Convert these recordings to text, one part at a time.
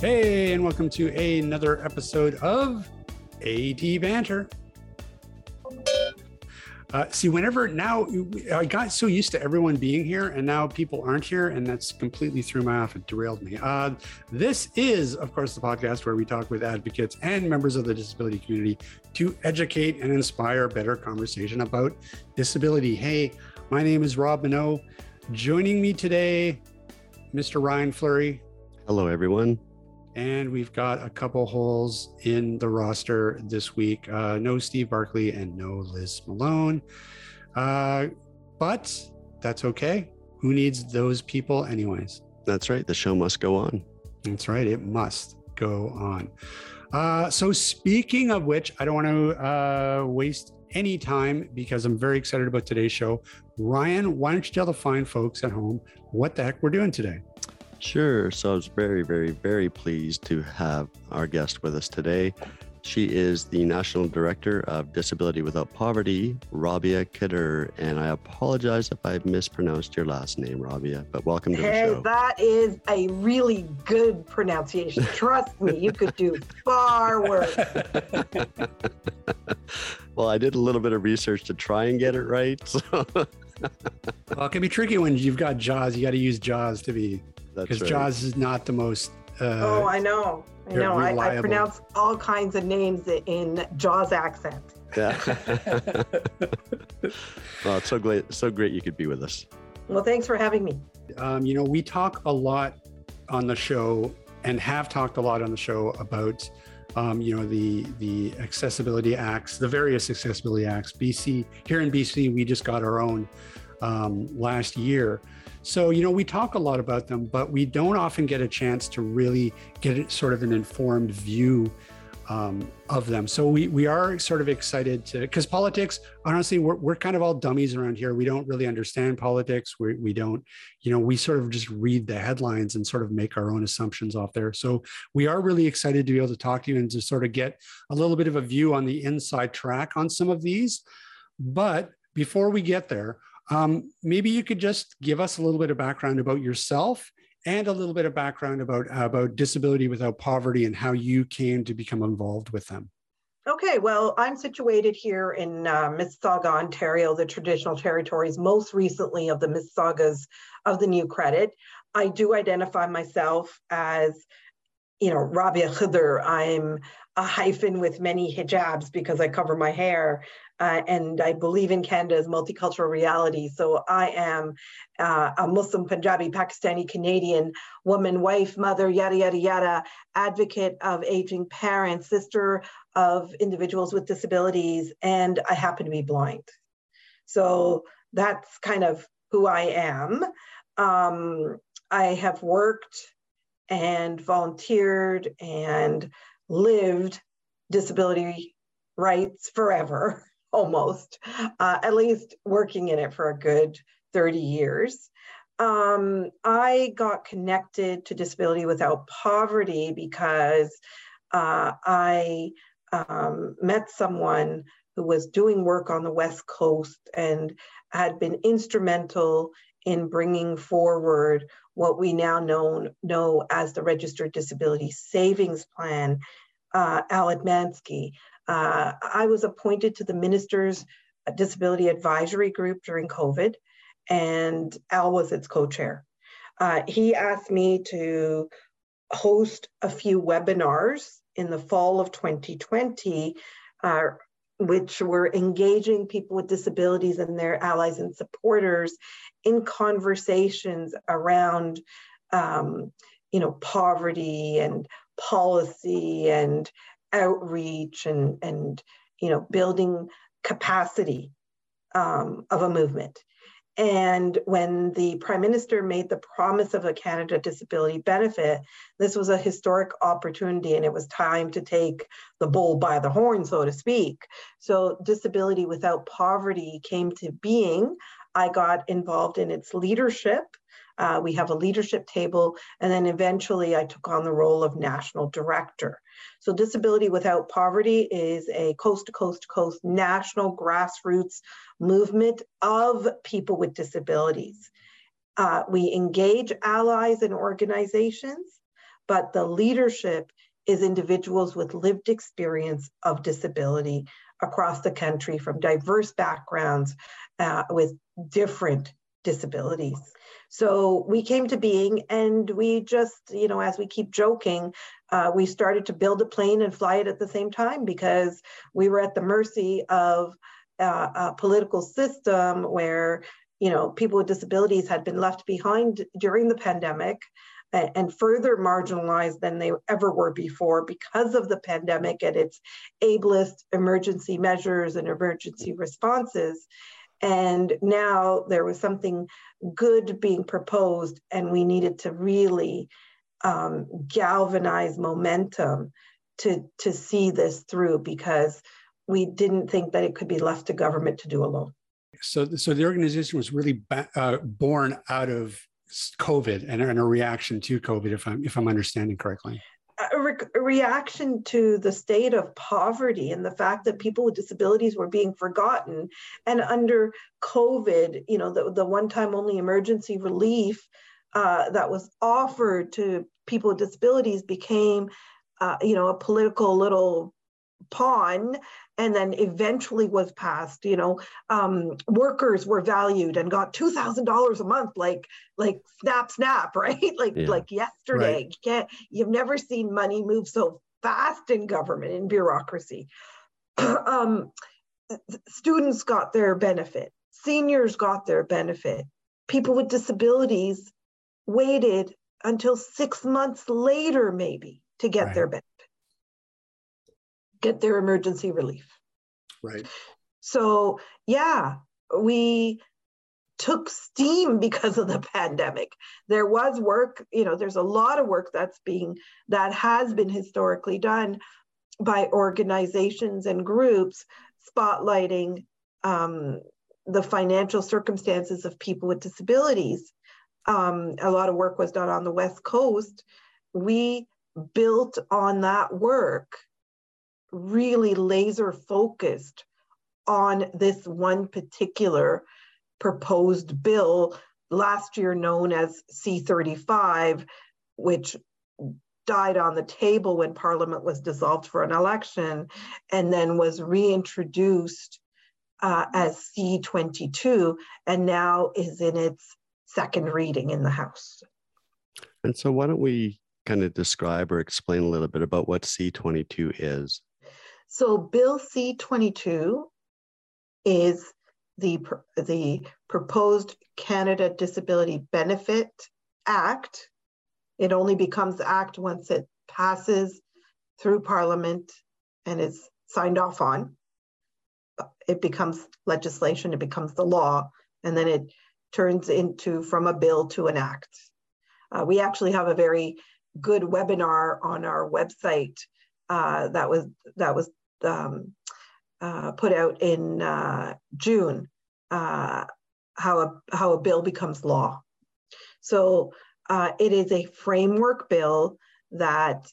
Hey, and welcome to another episode of AT Banter. Uh, see, whenever now I got so used to everyone being here, and now people aren't here, and that's completely threw me off. It derailed me. Uh, this is, of course, the podcast where we talk with advocates and members of the disability community to educate and inspire better conversation about disability. Hey, my name is Rob Mineault. Joining me today, Mr. Ryan Fleury. Hello, everyone. And we've got a couple holes in the roster this week. Uh, no Steve Barclay and no Lis Malone. Uh, but that's okay. Who needs those people, anyways? That's right. The show must go on. That's right. It must go on. Uh, so, speaking of which, I don't want to uh, waste any time because I'm very excited about today's show. Ryan, why don't you tell the fine folks at home what the heck we're doing today? Sure. So I was very, very, very pleased to have our guest with us today. She is the National Director of Disability Without Poverty, Rabia Khedr. And I apologize if I mispronounced your last name, Rabia, but welcome to hey, the show. That is a really good pronunciation. Trust me, you could do far worse. well, I did a little bit of research to try and get it right. So. well, it can be tricky when you've got JAWS. You got to use JAWS to be because right. JAWS is not the most. Uh, oh, I know. I know. I, I, pronounce all kinds of names in JAWS accent. Yeah. well, it's so great. So great you could be with us. Well, thanks for having me. Um, you know, we talk a lot on the show and have talked a lot on the show about um, you know the the accessibility acts the various accessibility acts bc here in bc we just got our own um, last year so, you know, we talk a lot about them, but we don't often get a chance to really get sort of an informed view um, of them. So we we are sort of excited to because politics, honestly, we're, we're kind of all dummies around here. We don't really understand politics. We we don't, you know, we sort of just read the headlines and sort of make our own assumptions off there. So we are really excited to be able to talk to you and to sort of get a little bit of a view on the inside track on some of these. But before we get there, um, maybe you could just give us a little bit of background about yourself and a little bit of background about about disability without poverty and how you came to become involved with them. Okay, well, I'm situated here in uh, Mississauga, Ontario, the traditional territories, most recently of the Mississaugas of the New Credit. I do identify myself as, you know, Rabia Khedr. I'm a hyphen with many hijabs because I cover my hair uh, and I believe in Canada's multicultural reality. So I am uh, a Muslim, Punjabi, Pakistani, Canadian woman, wife, mother, yada, yada, yada, advocate of aging parents, sister of individuals with disabilities, and I happen to be blind. So that's kind of who I am. Um, I have worked and volunteered and lived disability rights forever. almost, uh, at least working in it for a good 30 years. Um, I got connected to Disability Without Poverty because uh, I um, met someone who was doing work on the West Coast and had been instrumental in bringing forward what we now know, know as the Registered Disability Savings Plan, uh, Al. Uh, I was appointed to the Minister's Disability Advisory Group during COVID, and Al was its co chair. Uh, he asked me to host a few webinars in the fall of 2020, uh, which were engaging people with disabilities and their allies and supporters in conversations around, um, you know, poverty and policy and outreach and and you know building capacity um, of a movement. And when the prime minister made the promise of a Canada disability benefit, this was a historic opportunity and it was time to take the bull by the horn, so to speak. So, Disability Without Poverty came to being. I got involved in its leadership. Uh, we have a leadership table, and then eventually I took on the role of national director. So Disability Without Poverty is a coast to coast to coast national grassroots movement of people with disabilities. Uh, we engage allies and organizations, but the leadership is individuals with lived experience of disability across the country from diverse backgrounds uh, with different disabilities. So we came to being and we just, you know, as we keep joking, uh, we started to build a plane and fly it at the same time because we were at the mercy of uh, a political system where, you know, people with disabilities had been left behind during the pandemic and further marginalized than they ever were before because of the pandemic and its ableist emergency measures and emergency responses. And now there was something good being proposed, and we needed to really um, galvanize momentum to, to see this through because we didn't think that it could be left to government to do alone. So, so the organization was really ba- uh, born out of COVID and, and, a reaction to COVID, if I'm if I'm understanding correctly. A, re- reaction to the state of poverty and the fact that people with disabilities were being forgotten, and under COVID, you know, the, the one-time only emergency relief uh, that was offered to people with disabilities became, uh, you know, a political little pawn and then eventually was passed you know um, workers were valued and got $2000 a month like like snap snap right like yeah. like yesterday right. you can't you've never seen money move so fast in government in bureaucracy um, students got their benefit seniors got their benefit people with disabilities waited until six months later maybe to get right. their benefit get their emergency relief. Right. So, yeah, we took steam because of the pandemic. There was work, you know, there's a lot of work that's being, that has been historically done by organizations and groups spotlighting um, the financial circumstances of people with disabilities. Um, a lot of work was done on the West Coast. We built on that work really laser focused on this one particular proposed bill last year known as C35, which died on the table when Parliament was dissolved for an election and then was reintroduced uh, as C22 and now is in its second reading in the House. And so, why don't we kind of describe or explain a little bit about what C22 is? So Bill C-22 is the, the proposed Canada Disability Benefit Act. It only becomes act once it passes through Parliament and is signed off on. It becomes legislation, it becomes the law, and then it turns into from a bill to an act. Uh, we actually have a very good webinar on our website uh, that was that was um, uh, put out in uh, June uh, how a how a bill becomes law. So uh, it is a framework bill that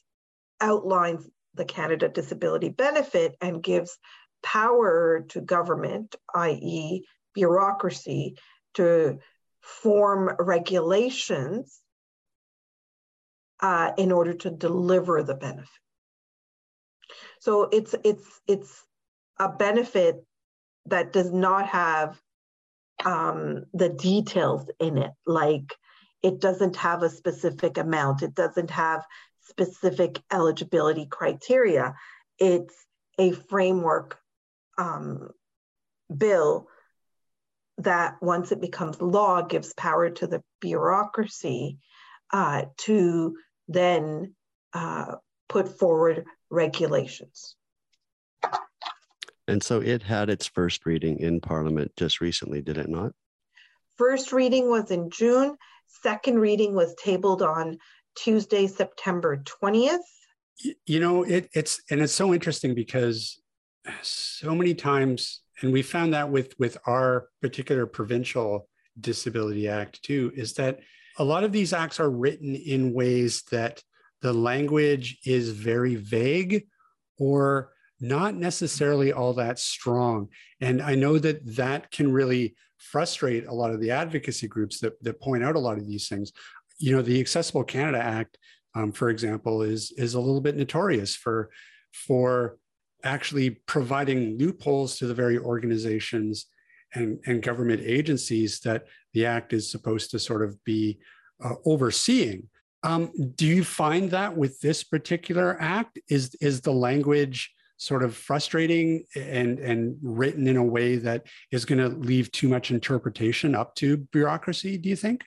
outlines the Canada Disability Benefit and gives power to government, i.e., bureaucracy, to form regulations uh, in order to deliver the benefit. So it's it's it's a benefit that does not have um, the details in it. Like it doesn't have a specific amount. It doesn't have specific eligibility criteria. It's a framework um, bill that once it becomes law gives power to the bureaucracy uh, to then uh, put forward regulations. And so it had its first reading in Parliament just recently, did it not? First reading was in June. Second reading was tabled on Tuesday, September 20th. You know, it, it's and it's so interesting because so many times, and we found that with with our particular provincial disability act too, is that a lot of these acts are written in ways that the language is very vague or not necessarily all that strong. And I know that that can really frustrate a lot of the advocacy groups that, that point out a lot of these things. You know, the Accessible Canada Act um, for example, is is a little bit notorious for for actually providing loopholes to the very organizations and, and government agencies that the act is supposed to sort of be uh, overseeing. Um, do you find that with this particular act, is is the language sort of frustrating and and written in a way that is going to leave too much interpretation up to bureaucracy? Do you think?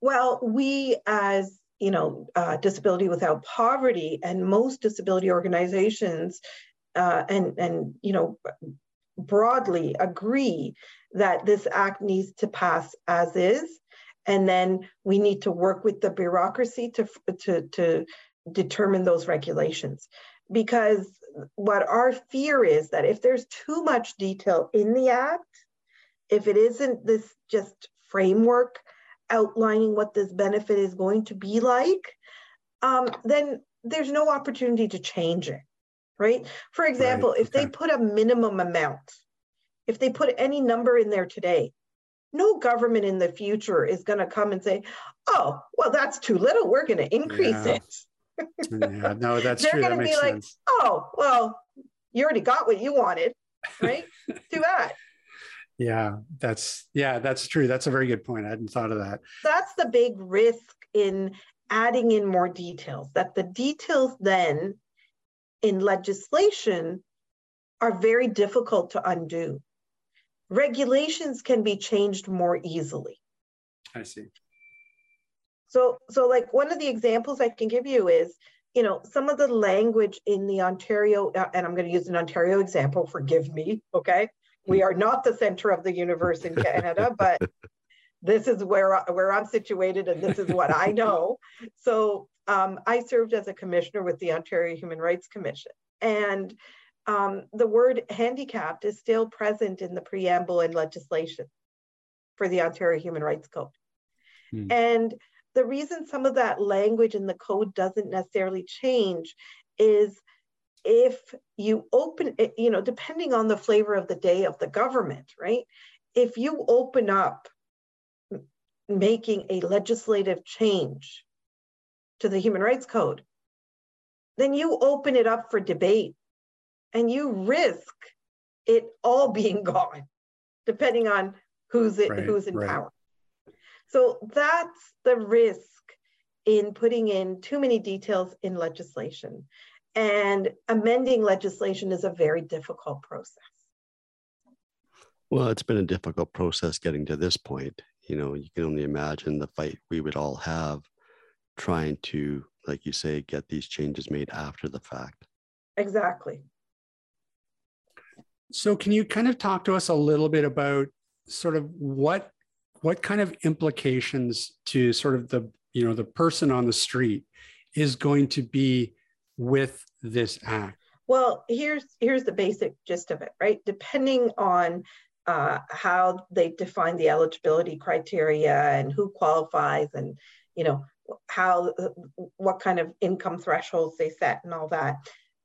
Well, we as you know, uh, disability without poverty, and most disability organizations, uh, and and you know, broadly agree that this act needs to pass as is, and then we need to work with the bureaucracy to to to determine those regulations, because what our fear is that if there's too much detail in the act, if it isn't this just framework outlining what this benefit is going to be like, um, then there's no opportunity to change it, right? For example, right. if okay. they put a minimum amount, if they put any number in there today, no government in the future is going to come and say, oh, well, that's too little. We're going to increase yeah. it. yeah, no, that's They're true. They're going to be like, sense. oh, well, you already got what you wanted, right? Too bad. Yeah, that's yeah, that's true. That's a very good point. I hadn't thought of that. That's the big risk in adding in more details. That the details then in legislation are very difficult to undo. Regulations can be changed more easily. I see. So so like one of the examples I can give you is you know, some of the language in the Ontario, uh, and I'm going to use an Ontario example, forgive me, okay? We are not the center of the universe in Canada, but this is where, where I'm situated and this is what I know. So um, I served as a commissioner with the Ontario Human Rights Commission. And um, the word handicapped is still present in the preamble and legislation for the Ontario Human Rights Code. Hmm. And the reason some of that language in the code doesn't necessarily change is if you open it, you know, depending on the flavor of the day of the government, right? If you open up making a legislative change to the Human Rights Code, then you open it up for debate and you risk it all being gone, depending on who's it, right, who's in right. power. So that's the risk in putting in too many details in legislation. And amending legislation is a very difficult process. Well, it's been a difficult process getting to this point. You know, you can only imagine the fight we would all have trying to, like you say, get these changes made after the fact. Exactly. So, can you kind of talk to us a little bit about sort of what what kind of implications to sort of the you know the person on the street is going to be with this act? Well, here's here's the basic gist of it, right? Depending on uh, how they define the eligibility criteria and who qualifies, and you know how what kind of income thresholds they set and all that.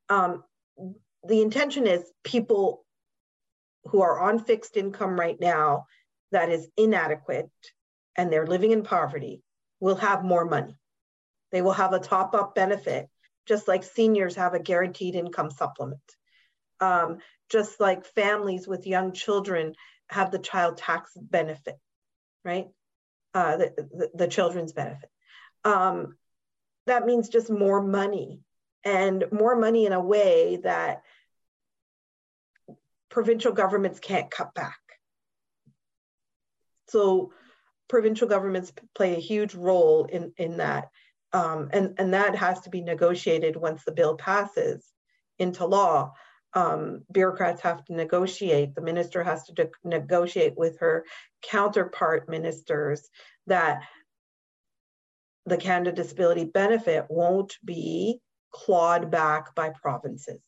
Um, the intention is people who are on fixed income right now that is inadequate and they're living in poverty will have more money. They will have a top up benefit just like seniors have a guaranteed income supplement. Um, just like families with young children have the child tax benefit, right? Uh, the, the, the, children's benefit. Um, that means just more money and more money in a way that provincial governments can't cut back. So provincial governments play a huge role in, in that. Um, and, and that has to be negotiated once the bill passes into law. Um, bureaucrats have to negotiate. The minister has to negotiate with her counterpart ministers that the Canada Disability Benefit won't be clawed back by provinces.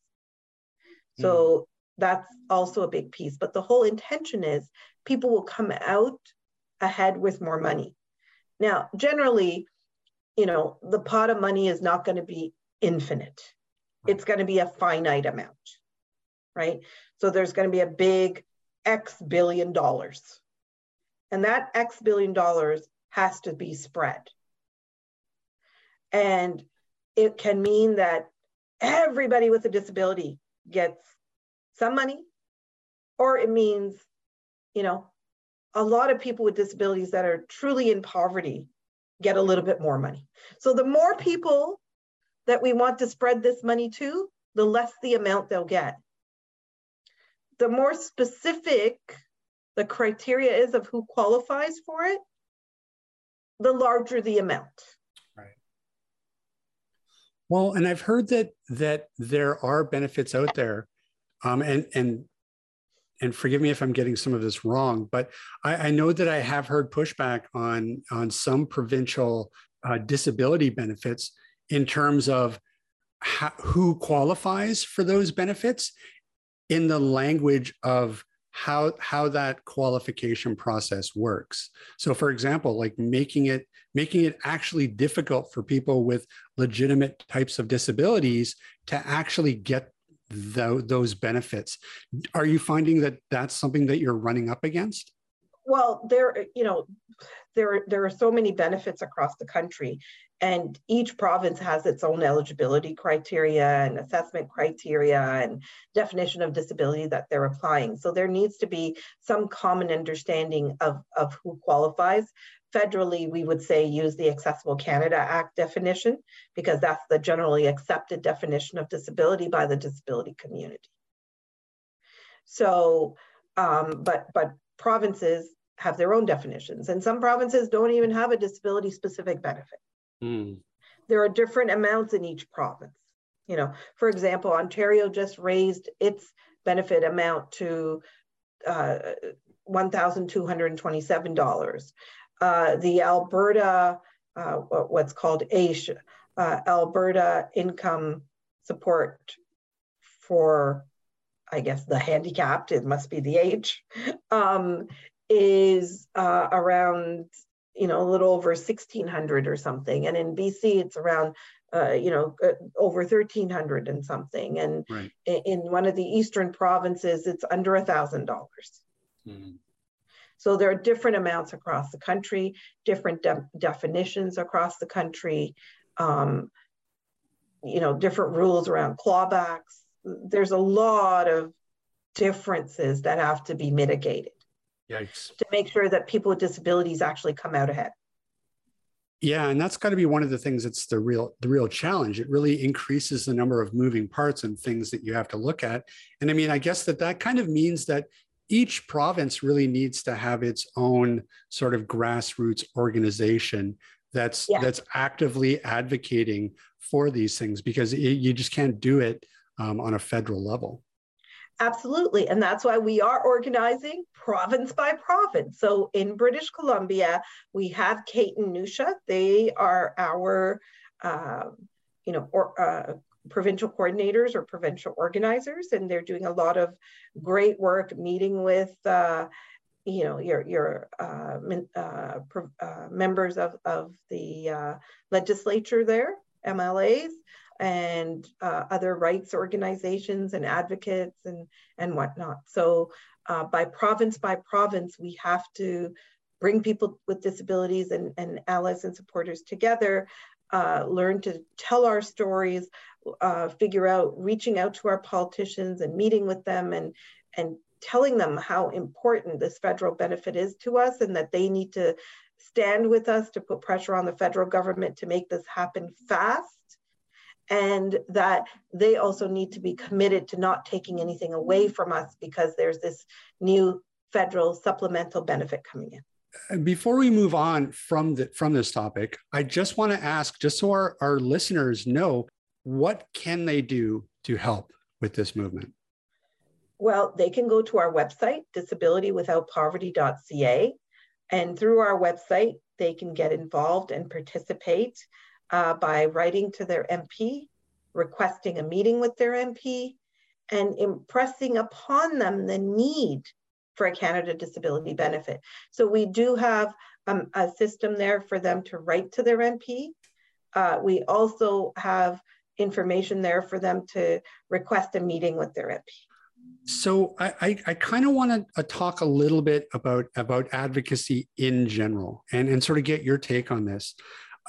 So mm. That's also a big piece. But the whole intention is people will come out ahead with more money. Now, generally, you know, the pot of money is not going to be infinite. It's going to be a finite amount, right? So there's going to be a big X billion dollars. And that X billion dollars has to be spread. And it can mean that everybody with a disability gets some money, or it means, you know, a lot of people with disabilities that are truly in poverty get a little bit more money. So the more people that we want to spread this money to, the less the amount they'll get. The more specific the criteria is of who qualifies for it, the larger the amount. Right. Well, and I've heard that that there are benefits out there, um, and and and forgive me if I'm getting some of this wrong, but I, I know that I have heard pushback on on some provincial uh, disability benefits in terms of how, who qualifies for those benefits in the language of how how that qualification process works. So for example like making it making it actually difficult for people with legitimate types of disabilities to actually get the, those benefits are you finding that that's something that you're running up against well there you know there there are so many benefits across the country and each province has its own eligibility criteria and assessment criteria and definition of disability that they're applying. So there needs to be some common understanding of, of who qualifies. Federally, we would say use the Accessible Canada Act definition because that's the generally accepted definition of disability by the disability community. So, um, but but provinces have their own definitions, and some provinces don't even have a disability specific benefit. Mm. There are different amounts in each province. You know, for example, Ontario just raised its benefit amount to uh, $1,227. Uh, the Alberta, uh, what's called AISH, uh, Alberta Income Support for, I guess, the handicapped, it must be the H, um, is uh, around you know, a little over 1600 or something. And in BC, it's around, uh, you know, uh, over 1300 and something. And right. in, in, one of the Eastern provinces, it's under a thousand dollars. Mm-hmm. So there are different amounts across the country, different de- definitions across the country, um, you know, different rules around clawbacks. There's a lot of differences that have to be mitigated. Yikes. to make sure that people with disabilities actually come out ahead. Yeah, and that's got to be one of the things that's the real the real challenge. It really increases the number of moving parts and things that you have to look at. And I mean, I guess that that kind of means that each province really needs to have its own sort of grassroots organization that's yeah. that's actively advocating for these things because it, you just can't do it um, on a federal level. Absolutely. And that's why we are organizing province by province. So in British Columbia, we have Kate and Nusha. They are our, uh, you know, or, uh, provincial coordinators or provincial organizers, and they're doing a lot of great work meeting with, uh, you know, your, your uh, uh, uh, members of, of the legislature there, MLAs, and uh, other rights organizations and advocates and, and whatnot. So uh, by province by province, we have to bring people with disabilities and, and allies and supporters together, uh, learn to tell our stories, uh, figure out reaching out to our politicians and meeting with them and, and telling them how important this federal benefit is to us and that they need to stand with us to put pressure on the federal government to make this happen fast and that they also need to be committed to not taking anything away from us because there's this new federal supplemental benefit coming in. Before we move on from the, from this topic, I just want to ask, just so our, our listeners know, what can they do to help with this movement? Well, they can go to our website, disabilitywithoutpoverty.ca, and through our website, they can get involved and participate uh, by writing to their MP, requesting a meeting with their MP, and impressing upon them the need for a Canada Disability Benefit. So we do have um, a system there for them to write to their MP. Uh, we also have information there for them to request a meeting with their MP. So I, I, I kind of want to uh, talk a little bit about, about advocacy in general and, and sort of get your take on this.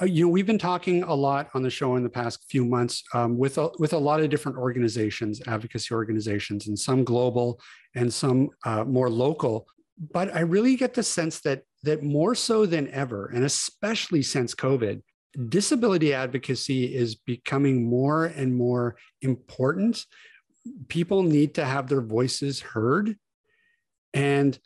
uh, you know, we've been talking a lot on the show in the past few months um, with a, with a lot of different organizations, advocacy organizations, and some global and some uh, more local. But I really get the sense that that more so than ever, and especially since COVID, disability advocacy is becoming more and more important. People need to have their voices heard, and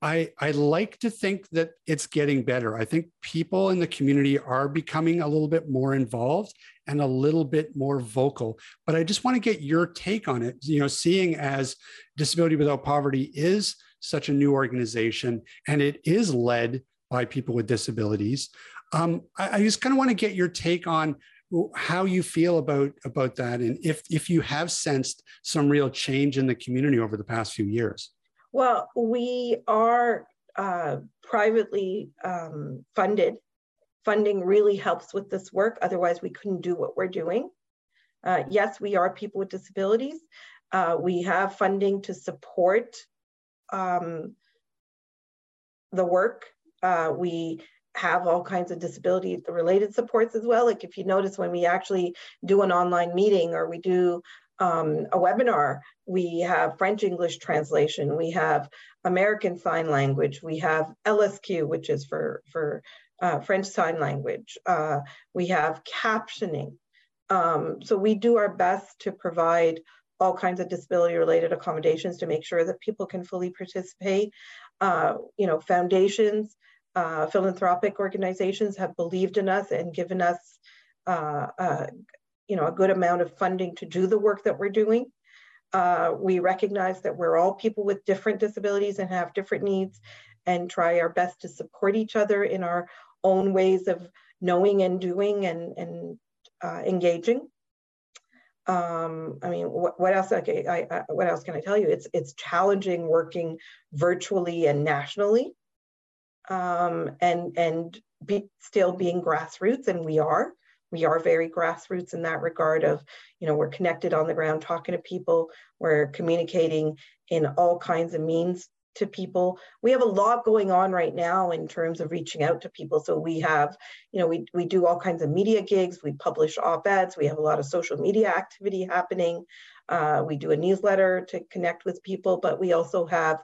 I, I like to think that it's getting better. I think people in the community are becoming a little bit more involved and a little bit more vocal. But I just want to get your take on it. You know, seeing as Disability Without Poverty is such a new organization and it is led by people with disabilities. Um, I, I just kind of want to get your take on how you feel about about that and if if you have sensed some real change in the community over the past few years well, we are uh, privately um, funded. Funding really helps with this work. Otherwise, we couldn't do what we're doing. Uh, yes, we are people with disabilities. Uh, we have funding to support um, the work. Uh, we have all kinds of disability related supports as well. Like if you notice when we actually do an online meeting or we do um, a webinar, we have French English translation, we have American Sign Language, we have LSQ, which is for, for uh, French Sign Language, uh, we have captioning. Um, so we do our best to provide all kinds of disability related accommodations to make sure that people can fully participate. Uh, you know, foundations, uh, philanthropic organizations have believed in us and given us uh, uh, you know, a good amount of funding to do the work that we're doing. Uh, we recognize that we're all people with different disabilities and have different needs and try our best to support each other in our own ways of knowing and doing and, and uh, engaging. Um, I mean, what, what else? Okay, I, I, what else can I tell you? It's it's challenging working virtually and nationally, um, and and be, still being grassroots, and we are. We are very grassroots in that regard of you know we're connected on the ground talking to people we're communicating in all kinds of means to people. We have a lot going on right now in terms of reaching out to people. So we have you know we, we do all kinds of media gigs. We publish op-eds. We have a lot of social media activity happening. Uh, we do a newsletter to connect with people but we also have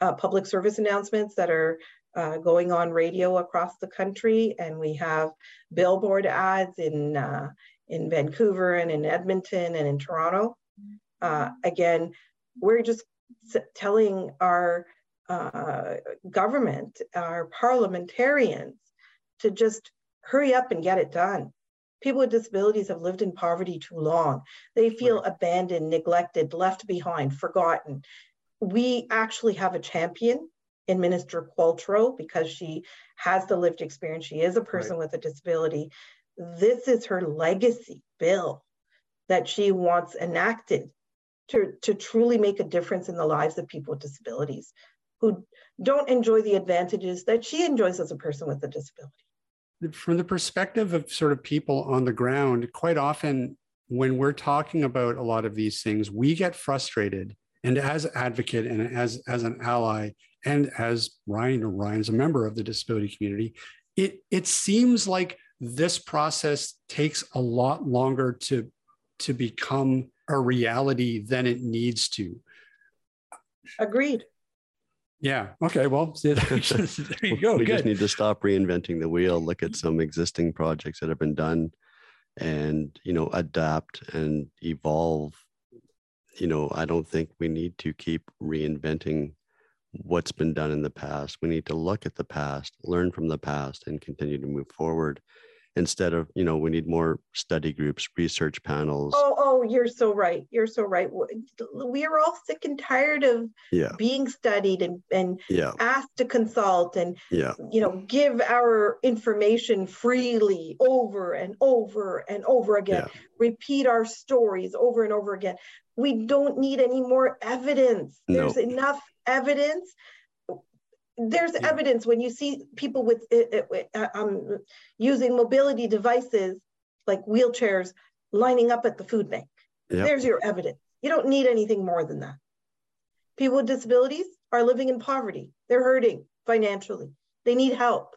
uh, public service announcements that are uh, going on radio across the country, and we have billboard ads in uh, in Vancouver and in Edmonton and in Toronto. Uh, again, we're just telling our uh, government, our parliamentarians, to just hurry up and get it done. People with disabilities have lived in poverty too long. They feel right. abandoned, neglected, left behind, forgotten. We actually have a champion in Minister Qualtrough because she has the lived experience. She is a person right. with a disability. This is her legacy bill that she wants enacted to, to truly make a difference in the lives of people with disabilities who don't enjoy the advantages that she enjoys as a person with a disability. From the perspective of sort of people on the ground, quite often when we're talking about a lot of these things, we get frustrated. And as advocate and as, as an ally, and as Ryan or Ryan's a member of the disability community, it it seems like this process takes a lot longer to to become a reality than it needs to. Agreed. Yeah. Okay. Well, there you go. we Good. just need to stop reinventing the wheel. Look at some existing projects that have been done, and you know, adapt and evolve. You know, I don't think we need to keep reinventing what's been done in the past. We need to look at the past, learn from the past, and continue to move forward. Instead of, you know, we need more study groups, research panels. Oh, oh, you're so right. You're so right. We are all sick and tired of yeah. being studied and, and yeah. asked to consult and, yeah. you know, give our information freely over and over and over again. Yeah. Repeat our stories over and over again. We don't need any more evidence. There's no. enough evidence there's yeah. evidence when you see people with uh, um, using mobility devices like wheelchairs lining up at the food bank. Yep. There's your evidence. You don't need anything more than that. People with disabilities are living in poverty. They're hurting financially. They need help.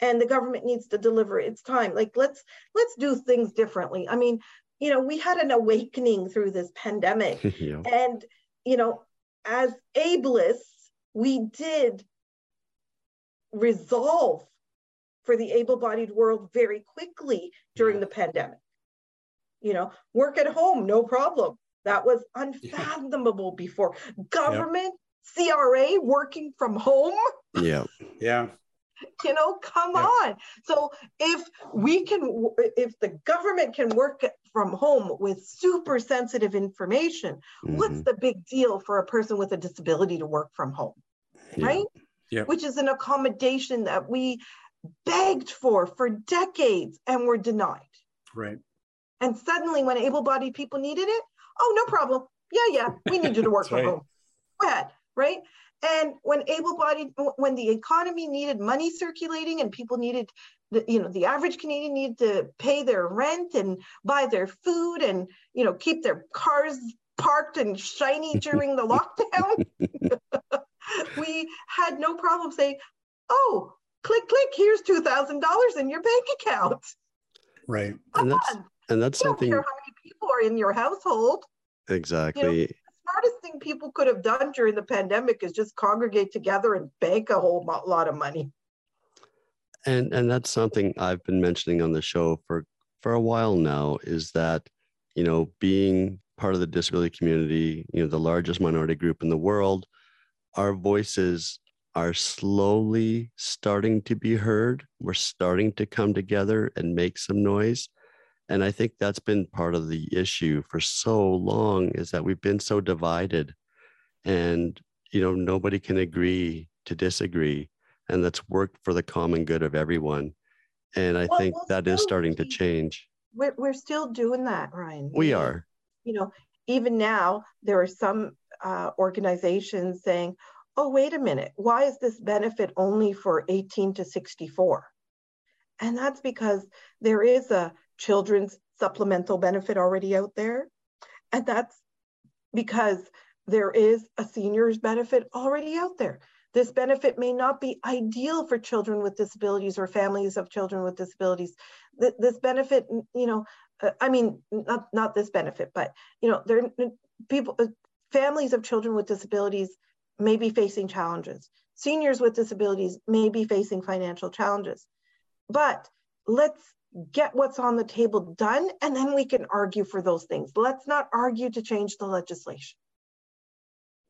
and the government needs to deliver its time like let's let's do things differently i mean you know we had an awakening through this pandemic yeah. and you know as ableists we did resolve for the able-bodied world very quickly during the pandemic. You know work at home no problem. That was unfathomable yeah. before government yep. cra working from home. Yeah. Yeah you know come yeah. on so if we can if the government can work from home with super sensitive information mm-hmm. what's the big deal for a person with a disability to work from home yeah. right yeah. which is an accommodation that we begged for for decades and were denied right and suddenly when able-bodied people needed it oh no problem yeah yeah we need you to work from right. home go ahead right and when able-bodied, when the economy needed money circulating and people needed, the, you know, the average Canadian needed to pay their rent and buy their food and, you know, keep their cars parked and shiny during the lockdown, we had no problem saying, oh, click, click, here's $2,000 in your bank account. Right. and that's, and that's something. Don't care how many people are in your household. Exactly. You know, smartest thing people could have done during the pandemic is just congregate together and bank a whole lot of money. And and that's something I've been mentioning on the show for for a while now is that you know being part of the disability community, you know the largest minority group in the world, our voices are slowly starting to be heard. We're starting to come together and make some noise and i think that's been part of the issue for so long is that we've been so divided and you know nobody can agree to disagree and that's worked for the common good of everyone. And i well, think that is starting to change. We're, we're still doing that ryan. We are. you know even now there are some uh, organizations saying oh wait a minute why is this benefit only for 18 to 64 and that's because there is a children's supplemental benefit already out there. And that's because there is a senior's benefit already out there. This benefit may not be ideal for children with disabilities or families of children with disabilities. This benefit, you know, uh, I mean, not, not this benefit, but, you know, there people, uh, families of children with disabilities may be facing challenges. Seniors with disabilities may be facing financial challenges. But let's get what's on the table done, and then we can argue for those things. Let's not argue to change the legislation,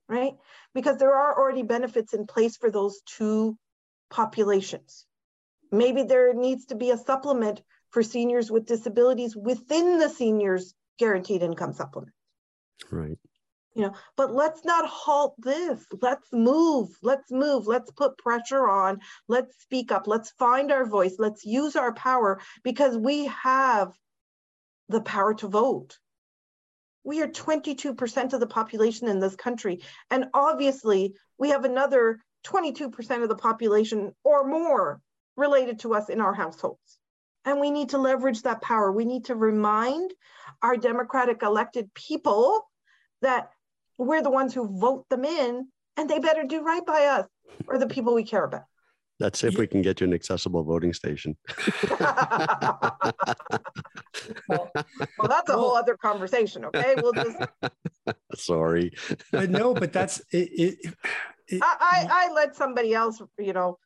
right? Because there are already benefits in place for those two populations. Maybe there needs to be a supplement for seniors with disabilities within the seniors guaranteed income supplement. Right you know but let's not halt this. Let's move. Let's move. Let's put pressure on. Let's speak up. Let's find our voice. Let's use our power because we have the power to vote. We are 22% of the population in this country and obviously we have another 22% of the population or more related to us in our households. And we need to leverage that power. We need to remind our democratic elected people that we're the ones who vote them in, and they better do right by us or the people we care about. That's if we can get you an accessible voting station. well, well, that's a whole other conversation. Okay, we'll just. Sorry. but no, but that's it. it, it I, I, I let somebody else, you know,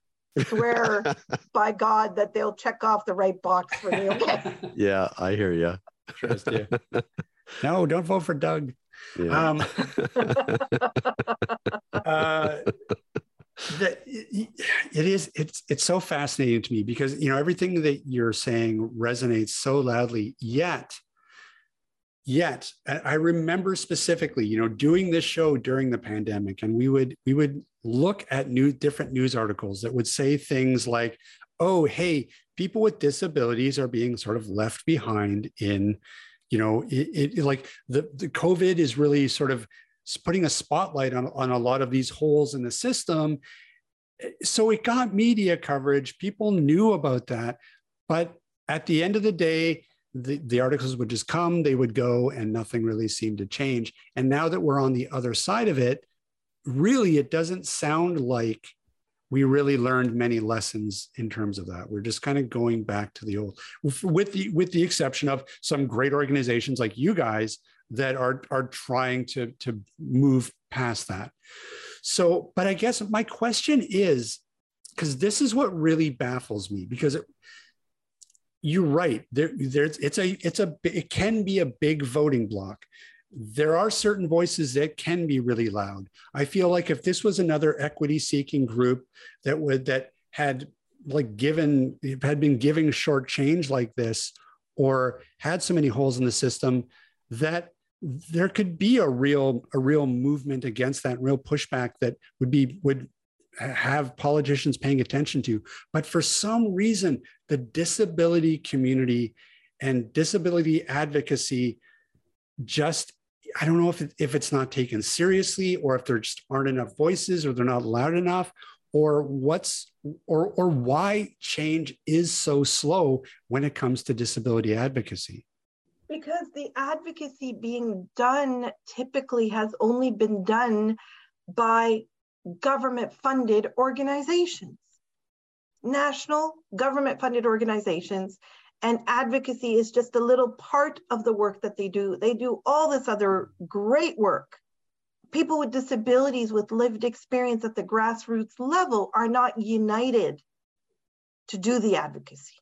swear by God that they'll check off the right box for me. Okay. Yeah, I hear you. Trust you. No, don't vote for Doug. Yeah. Um, uh, that it is it's it's so fascinating to me because you know everything that you're saying resonates so loudly yet yet i remember specifically you know doing this show during the pandemic and we would we would look at new different news articles that would say things like oh hey people with disabilities are being sort of left behind in you know it, it like the, the covid is really sort of putting a spotlight on, on a lot of these holes in the system. So it got media coverage. People knew about that. But at the end of the day the, the articles would just come they would go and nothing really seemed to change. And now that we're on the other side of it really it doesn't sound like we really learned many lessons in terms of that. We're just kind of going back to the old, with the with the exception of some great organizations like you guys that are are trying to to move past that. So, but I guess my question is because this is what really baffles me because it, you're right there there's it's a it's a it can be a big voting block there are certain voices that can be really loud. I feel like if this was another equity seeking group that would that had like given had been giving short change like this or had so many holes in the system that there could be a real a real movement against that real pushback that would be would have politicians paying attention to. But for some reason the disability community and disability advocacy just i don't know if, it, if it's not taken seriously or if there just aren't enough voices or they're not loud enough or what's or or why change is so slow when it comes to disability advocacy because the advocacy being done typically has only been done by government funded organizations, national government funded organizations. And advocacy is just a little part of the work that they do. They do all this other great work. People with disabilities with lived experience at the grassroots level are not united to do the advocacy.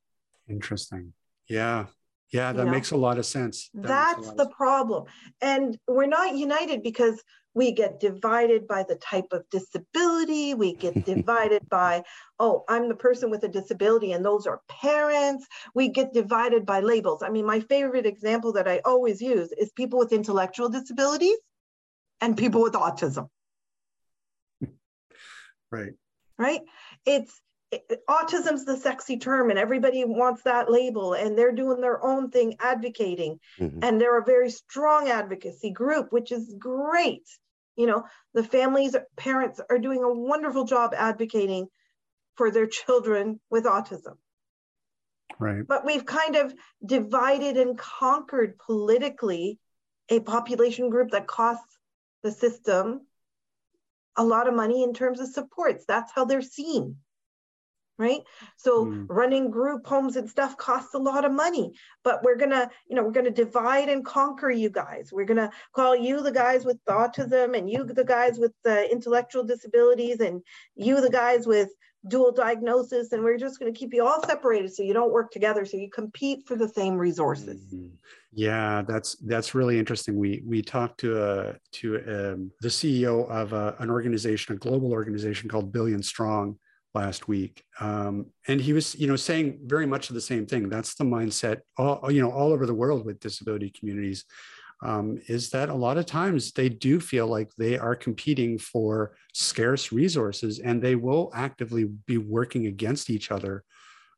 Interesting. Yeah. Yeah, that you know? makes a lot of sense. That That's the problem. And we're not united because we get divided by the type of disability. We get divided by, oh, I'm the person with a disability, and those are parents. We get divided by labels. I mean, my favorite example that I always use is people with intellectual disabilities and people with autism. Right. Right. It's autism's the sexy term and everybody wants that label and they're doing their own thing advocating. Mm-hmm. and they're a very strong advocacy group which is great. You know the families parents are doing a wonderful job advocating for their children with autism. Right. But we've kind of divided and conquered politically a population group that costs the system a lot of money in terms of supports. That's how they're seen right so mm. running group homes and stuff costs a lot of money but we're gonna you know we're gonna divide and conquer you guys we're gonna call you the guys with autism and you the guys with the intellectual disabilities and you the guys with dual diagnosis and we're just going to keep you all separated so you don't work together so you compete for the same resources mm-hmm. yeah that's that's really interesting we we talked to a to um, the ceo of a, an organization a global organization called billion strong last week. Um, and he was you know saying very much the same thing. That's the mindset all you know all over the world with disability communities um, is that a lot of times they do feel like they are competing for scarce resources and they will actively be working against each other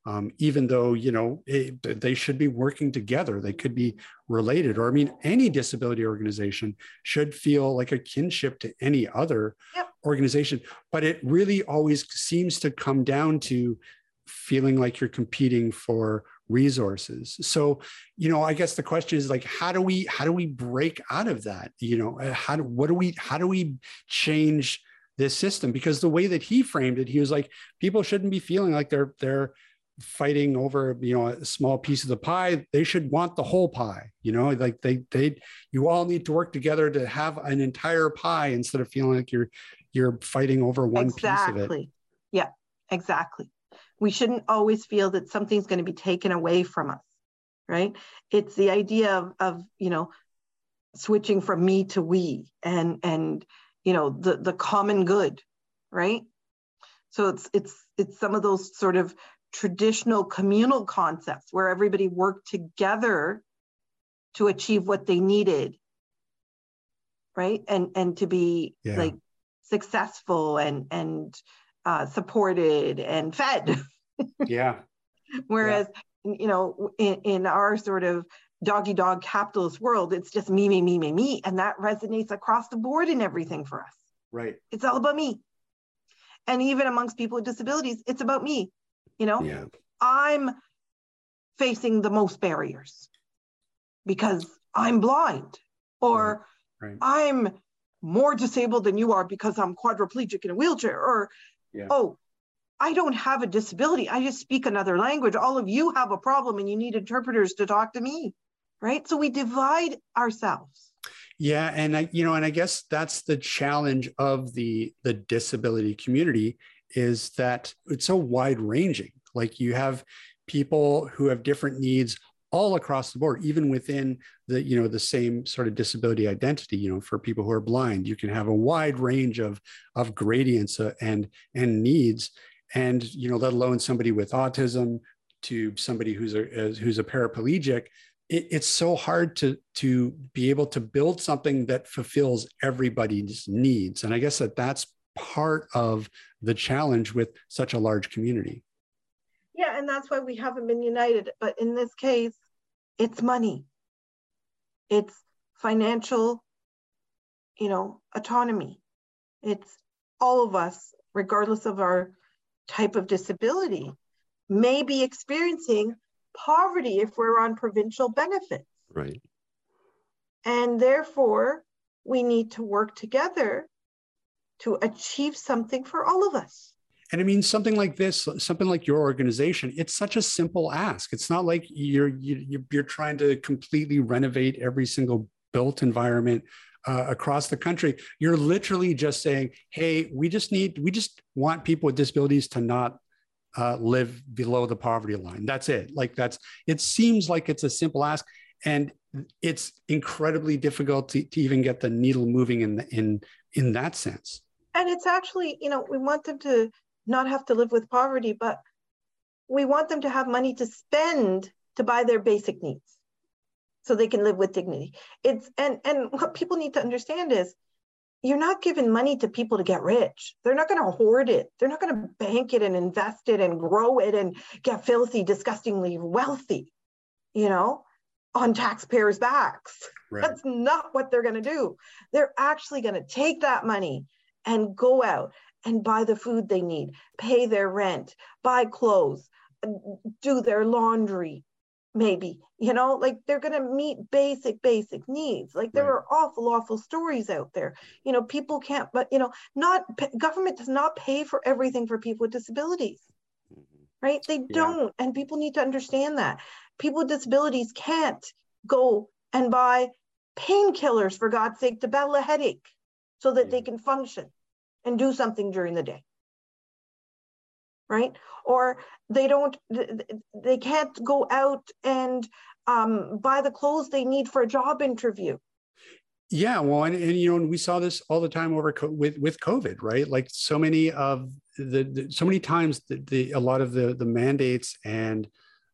um, even though you know it, they should be working together they could be related or i mean any disability organization should feel like a kinship to any other yep. organization. But it really always seems to come down to feeling like you're competing for resources. So you know i guess the question is like how do we how do we break out of that? You know uh, how do what do we how do we change this system? Because the way that he framed it he was like people shouldn't be feeling like they're they're fighting over you know a small piece of the pie they should want the whole pie you know like they they you all need to work together to have an entire pie instead of feeling like you're you're fighting over one exactly. piece of it. Yeah exactly. We shouldn't always feel that something's going to be taken away from us right? It's the idea of, of you know switching from me to we and and you know the the common good right? So it's it's it's some of those sort of traditional communal concepts where everybody worked together to achieve what they needed right? And and to be yeah. like successful and and uh, supported and fed. Yeah. Whereas yeah. you know in, in our sort of doggy dog capitalist world it's just me me me me me and that resonates across the board in everything for us. Right. It's all about me. And even amongst people with disabilities it's about me you know yeah. i'm facing the most barriers because i'm blind or right. Right. i'm more disabled than you are because i'm quadriplegic in a wheelchair or yeah. oh I don't have a disability. I just speak another language. All of you have a problem and you need interpreters to talk to me. Right. So we divide ourselves. Yeah. And I, you know, and I guess that's the challenge of the the disability community is that it's so wide ranging. Like you have people who have different needs all across the board even within the you know the same sort of disability identity. You know for people who are blind you can have a wide range of of gradients uh, and and needs. And you know let alone somebody with autism to somebody who's a who's a paraplegic it, it's so hard to to be able to build something that fulfills everybody's needs. And i guess that that's part of the challenge with such a large community yeah and that's why we haven't been united but in this case it's money it's financial you know autonomy it's all of us regardless of our type of disability may be experiencing poverty if we're on provincial benefits. Right. And therefore, we need to work together to achieve something for all of us. And I mean, something like this, something like your organization, it's such a simple ask. It's not like you're you, are you're trying to completely renovate every single built environment uh, across the country. You're literally just saying, "Hey, we just need, we just want people with disabilities to not uh, live below the poverty line. That's it. Like that's. It seems like it's a simple ask, and it's incredibly difficult to, to even get the needle moving in the, in in that sense. And it's actually, you know, we want them to not have to live with poverty, but we want them to have money to spend to buy their basic needs so they can live with dignity. It's and and what people need to understand is you're not giving money to people to get rich. They're not going to hoard it. They're not going to bank it and invest it and grow it and get filthy, disgustingly wealthy, you know, on taxpayers' backs. Right. That's not what they're going to do. They're actually going to take that money and go out and buy the food they need, pay their rent, buy clothes, do their laundry, maybe you know like they're going to meet basic basic needs like there right. are awful awful stories out there you know people can't but you know not government does not pay for everything for people with disabilities mm-hmm. right they yeah. don't and people need to understand that people with disabilities can't go and buy painkillers for god's sake to battle a headache so that yeah. they can function and do something during the day. Right? Or they don't they can't go out and um, buy the clothes they need for a job interview. Yeah well and, and you know and we saw this all the time over co- with with covid right? Like so many of the, the so many times the, the a lot of the the mandates and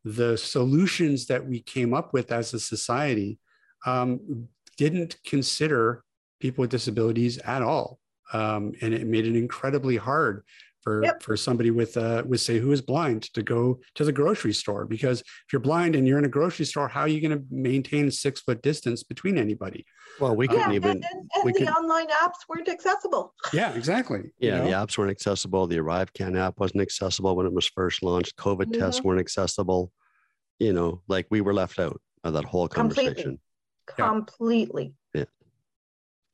the solutions that we came up with as a society um, didn't consider people with disabilities at all um, and it made it incredibly hard for yep. for somebody with uh with say who is blind to go to the grocery store. Because if you're blind and you're in a grocery store how are you going to maintain six foot distance between anybody? Well we couldn't yeah, even and, and, and we the could, online apps weren't accessible. Yeah exactly yeah you know? the apps weren't accessible. The ArriveCAN app wasn't accessible when it was first launched. Covid mm-hmm. tests weren't accessible. You know like we were left out of that whole conversation. Completely. Yeah. yeah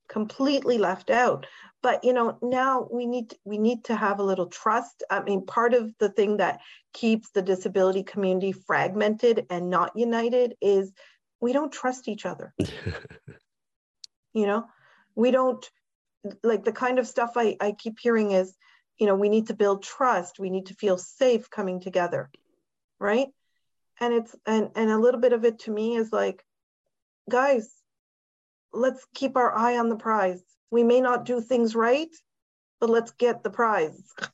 completely left out. But you know now we need we need to have a little trust. I mean part of the thing that keeps the disability community fragmented and not united is we don't trust each other. You know we don't like the kind of stuff I, I keep hearing is you know we need to build trust. We need to feel safe coming together right? And it's and and a little bit of it to me is like guys let's keep our eye on the prize. We may not do things right, but let's get the prize.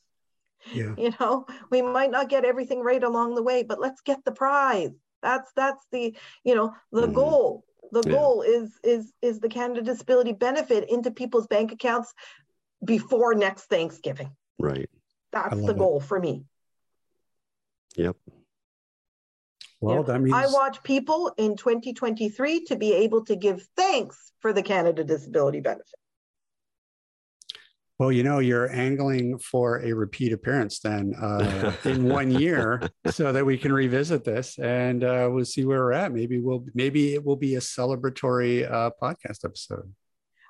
Yeah. you know, we might not get everything right along the way, but let's get the prize. That's that's the, you know, the mm-hmm. goal. The yeah. goal is is is the Canada Disability benefit into people's bank accounts before next Thanksgiving. Right. That's the goal it. for me. Yep. Well, that means I want people in 2023 to be able to give thanks for the Canada Disability Benefit. Well, you know, you're angling for a repeat appearance then uh, in one year, so that we can revisit this and uh, we'll see where we're at. Maybe we'll maybe it will be a celebratory uh, podcast episode.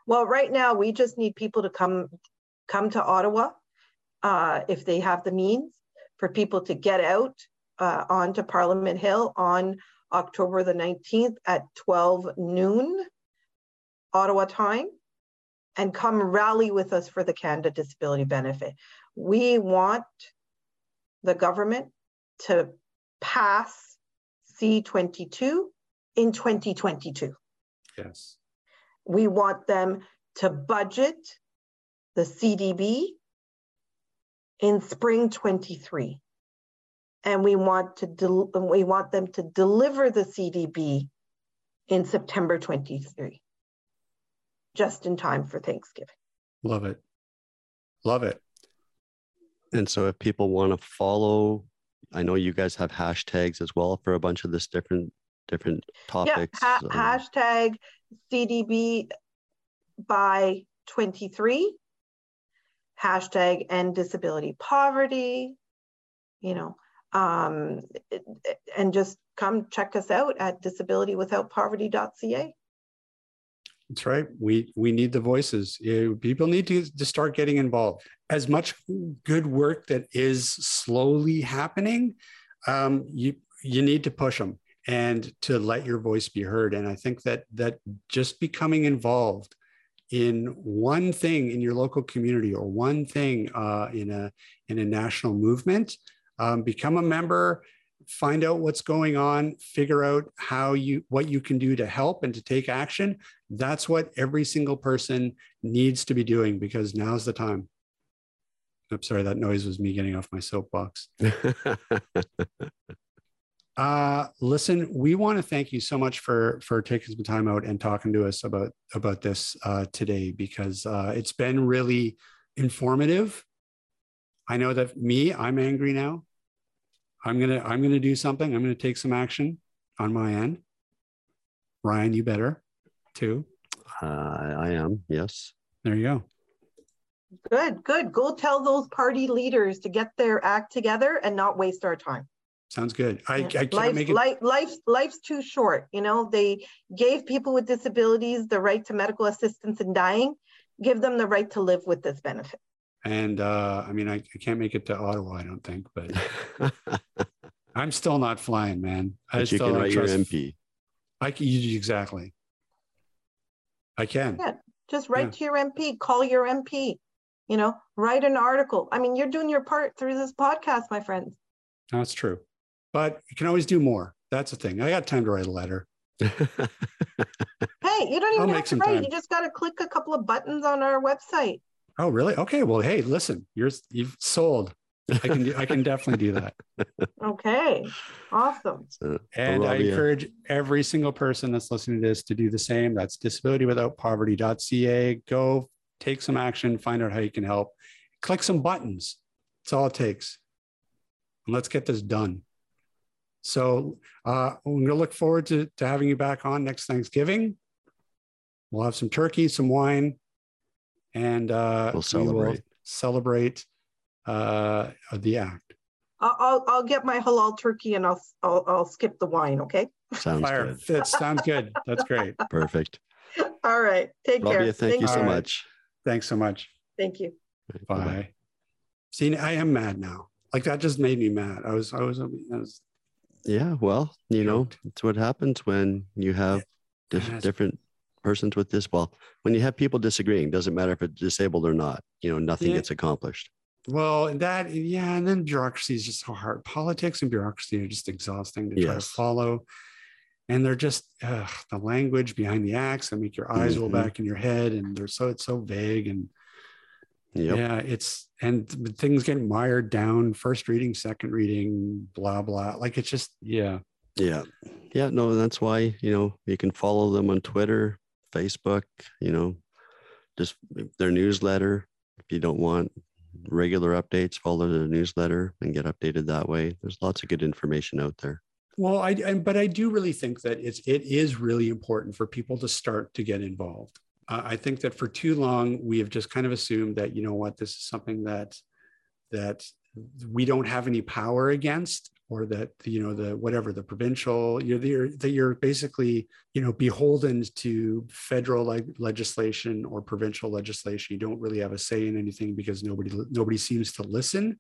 Well, right now we just need people to come come to Ottawa uh, if they have the means, for people to get out uh, onto Parliament Hill on October the 19th at 12 noon, Ottawa time, and come rally with us for the Canada Disability Benefit. We want the government to pass C22 in 2022. Yes. We want them to budget the CDB in spring 23 and we want to del- we want them to deliver the CDB in September 23 just in time for Thanksgiving. Love it. Love it. And so if people want to follow, I know you guys have hashtags as well for a bunch of this different different topics. Yeah, ha- um, hashtag CDB by 23, hashtag end disability poverty, you know, um, and just come check us out at disabilitywithoutpoverty.ca. That's right. We we need the voices. People need to, to start getting involved. As much good work that is slowly happening, um, you you need to push them and to let your voice be heard. And I think that that just becoming involved in one thing in your local community or one thing uh, in a in a national movement, um, become a member find out what's going on figure out how you what you can do to help and to take action. That's what every single person needs to be doing because now's the time. I'm sorry that noise was me getting off my soapbox. Uh listen we want to thank you so much for for taking some time out and talking to us about about this uh today because uh it's been really informative i know that me i'm angry now I'm gonna I'm gonna do something. I'm gonna take some action on my end. Ryan, you better too. Uh, I am. Yes. There you go. Good, good. Go tell those party leaders to get their act together and not waste our time. Sounds good. I, yeah. I can't life, make it. Life, life's, life's too short. You know, they gave people with disabilities the right to medical assistance in dying. Give them the right to live with this benefit. And uh, I mean, I, I, can't make it to Ottawa, I don't think, but I'm still not flying, man. But I you can write your MP. I can exactly. I can. Yeah, just write yeah. to your MP, call your MP, you know, write an article. I mean, you're doing your part through this podcast, my friends. That's true. But you can always do more. That's the thing. I got time to write a letter. hey, you don't even I'll have to write. Time. You just got to click a couple of buttons on our website. Oh, really? Okay. Well, hey, listen, you're you've sold. I can I can definitely do that. Okay. Awesome. So, and I encourage every single person that's listening to this to do the same. That's disabilitywithoutpoverty.ca. Go take some action, find out how you can help. Click some buttons. That's all it takes. And let's get this done. So uh, we're going to look forward to, to having you back on next Thanksgiving. We'll have some turkey, some wine, and uh, we'll celebrate. We will celebrate uh, the act. I'll, I'll get my halal turkey and I'll, I'll, I'll skip the wine. Okay. Sounds Fire. good. That sounds good. That's great. Perfect. All right. Take Rabia, care. Thank, thank you so right. much. Thanks so much. Thank you. Bye. Bye. See, I am mad now. Like that just made me mad. I was, I was, I was yeah. Well, you know, it's what happens when you have different persons with this well when you have people disagreeing doesn't matter if it's disabled or not you know nothing yeah. gets accomplished well that yeah and then bureaucracy is just so hard politics and bureaucracy are just exhausting to try yes. to follow and they're just ugh, the language behind the acts that make your eyes mm-hmm. roll back in your head and they're so it's so vague and yep. yeah it's and things get mired down first reading second reading blah blah like it's just yeah yeah yeah no that's why you know you can follow them on twitter Facebook, you know, just their newsletter. If you don't want regular updates, follow the newsletter and get updated that way. There's lots of good information out there. Well, I, but I do really think that it's it is really important for people to start to get involved. Uh, I think that for too long we have just kind of assumed that you know what this is something that that we don't have any power against. Or that you know the whatever the provincial you're there that you're basically you know beholden to federal like legislation or provincial legislation. You don't really have a say in anything because nobody nobody seems to listen.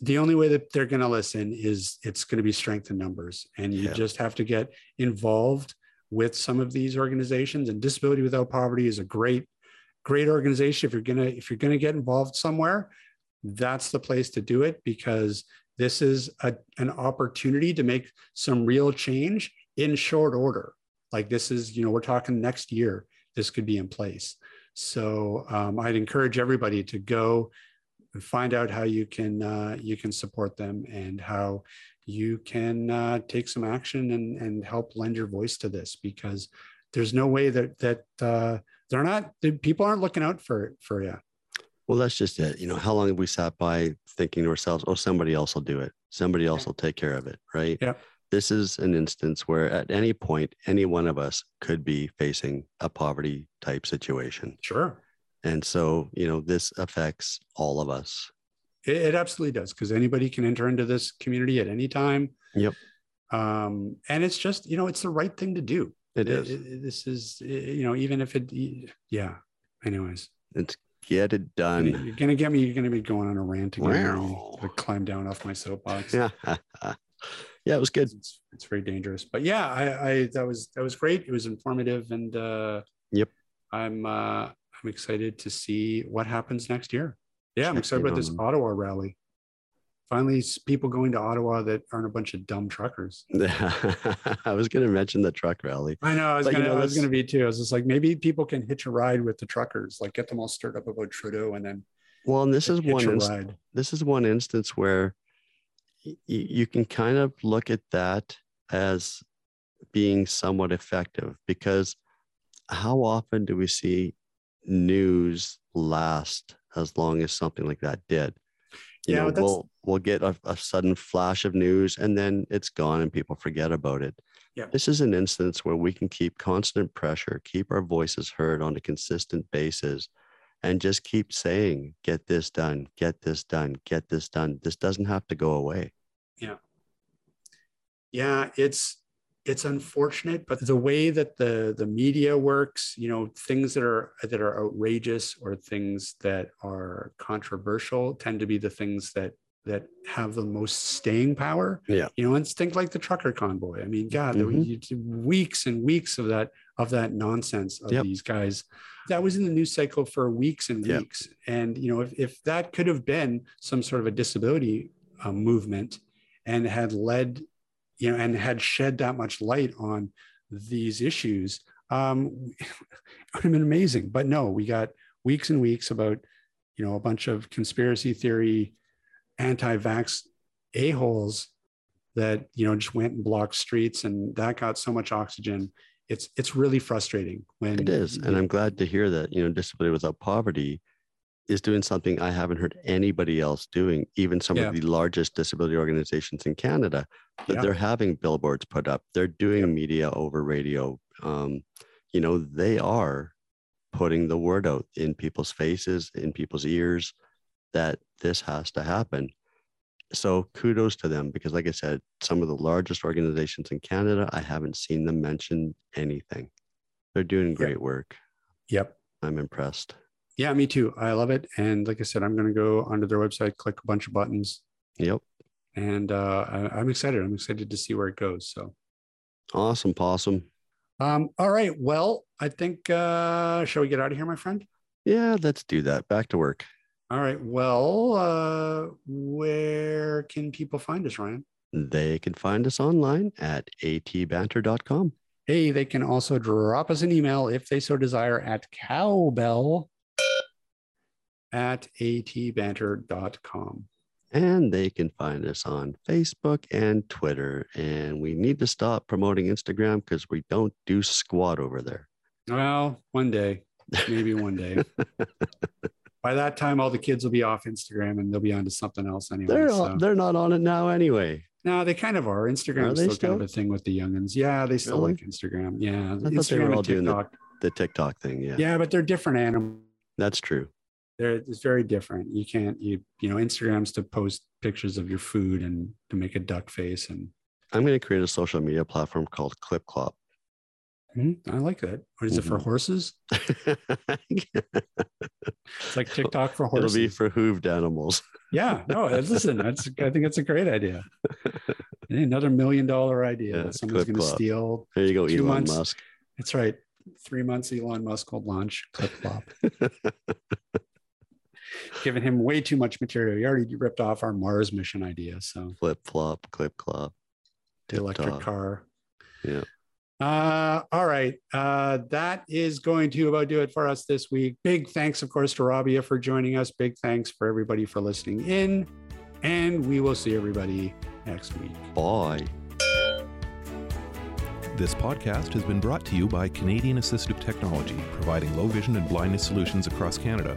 The only way that they're going to listen is it's going to be strength in numbers and you Yeah. just have to get involved with some of these organizations and disability without poverty is a great great organization. If you're going to if you're going to get involved somewhere that's the place to do it because this is a, an opportunity to make some real change in short order. Like this is you know we're talking next year this could be in place. So um, i'd encourage everybody to go and find out how you can uh, you can support them and how you can uh, take some action and, and help lend your voice to this because there's no way that that uh, they're not people aren't looking out for for you Well, that's just it. You know, how long have we sat by thinking to ourselves, oh, somebody else will do it. Somebody else will take care of it, right? Yeah. This is an instance where at any point, any one of us could be facing a poverty type situation. sure And so, you know, this affects all of us. It, it absolutely does because anybody can enter into this community at any time. Yep. Um, and it's just you know it's the right thing to do. It It- is. it- this is you know even if it yeah. Anyways, It's get it done. you're gonna get me. You're gonna be going on a rant again. I'm gonna climb down off my soapbox. Yeah. yeah, it was good. It's, it's very dangerous. But yeah, I, I that was that was great. It was informative, and uh, Yep. I'm uh, I'm excited to see what happens next year. Yeah, I'm excited about this Ottawa rally. Finally, people going to Ottawa that aren't a bunch of dumb truckers. I was going to mention the truck rally. I know. I was But, you know, I was that's- gonna be too. I was just like, maybe people can hitch a ride with the truckers, like get them all stirred up about Trudeau, and then Well, and this is one inst- this is one instance where y- you can kind of look at that as being somewhat effective because how often do we see news last as long as something like that did? You Yeah, know, we'll we'll get a, a sudden flash of news and then it's gone and people forget about it. Yeah. This is an instance where we can keep constant pressure, keep our voices heard on a consistent basis, and just keep saying, get this done, get this done, get this done. This doesn't have to go away. Yeah. Yeah it's it's unfortunate but the way that the the media works you know things that are that are outrageous or things that are controversial tend to be the things that that have the most staying power Yeah. you know and think like the trucker convoy i mean god Mhm. weeks and weeks of that of that nonsense of Yep. these guys that was in the news cycle for weeks and Yep. weeks and you know if, if that could have been some sort of a disability uh, movement and had led you know, and had shed that much light on these issues, um, it would have been amazing. But no, we got weeks and weeks about, you know, a bunch of conspiracy theory, anti-vax a-holes that, you know, just went and blocked streets and that got so much oxygen. It's, it's really frustrating when It is. And I'm glad to hear that, you know, Disability Without Poverty is doing something I haven't heard anybody else doing, even some Yeah. of the largest disability organizations in Canada, that Yeah. they're having billboards put up. They're doing media over radio. Um, you know, they are putting the word out in people's faces, in people's ears that this has to happen. So kudos to them because, like I said, some of the largest organizations in Canada, I haven't seen them mention anything. They're doing great work. Yep. I'm impressed. Yeah, me too. I love it. And like I said, I'm going to go onto their website, click a bunch of buttons, Yep. and uh, I, I'm excited. I'm excited to see where it goes. So, Awesome, possum. um, all right. Well, I think, uh, shall we get out of here, my friend? Yeah, let's do that. Back to work. All right. Well, uh, where can people find us, Ryan? They can find us online at atbanter.com. Hey, they can also drop us an email if they so desire at cowbell at atbanter.com. And they can find us on Facebook and Twitter. And we need to stop promoting Instagram because we don't do squat over there. Well, one day, maybe one day. By that time, all the kids will be off Instagram and they'll be onto something else anyway. They're so. they're not on it now anyway. No, they kind of are. Instagram is they still, kind of a thing with the youngins. Yeah, they still Really? like Instagram. Yeah, they Instagram were all and doing the- The TikTok thing. Yeah, Yeah, but they're different animals. that's true. They're, it's very different. You can't you you know Instagrams to post pictures of your food and to make a duck face and I'm going to create a social media platform called Clip Clop. Hmm, I like that. What is it for Mhm. horses? It's like TikTok for horses. It'll be for hooved animals. yeah, no, listen, that's I think it's a great idea. Another million dollar idea Yeah, that someone's going to steal. There you go, Two Elon months. Musk. That's right. Three months Elon Musk will launch Clip Flop. Giving him way too much material. He already ripped off our Mars mission idea. So Flip flop, clip clop. the electric Tip-top. car. Yeah. Uh, all right. Uh, that is going to about do it for us this week. Big thanks, of course, to Rabia for joining us. Big thanks for everybody for listening in. And we will see everybody next week. Bye. This podcast has been brought to you by Canadian Assistive Technology, providing low vision and blindness solutions across Canada.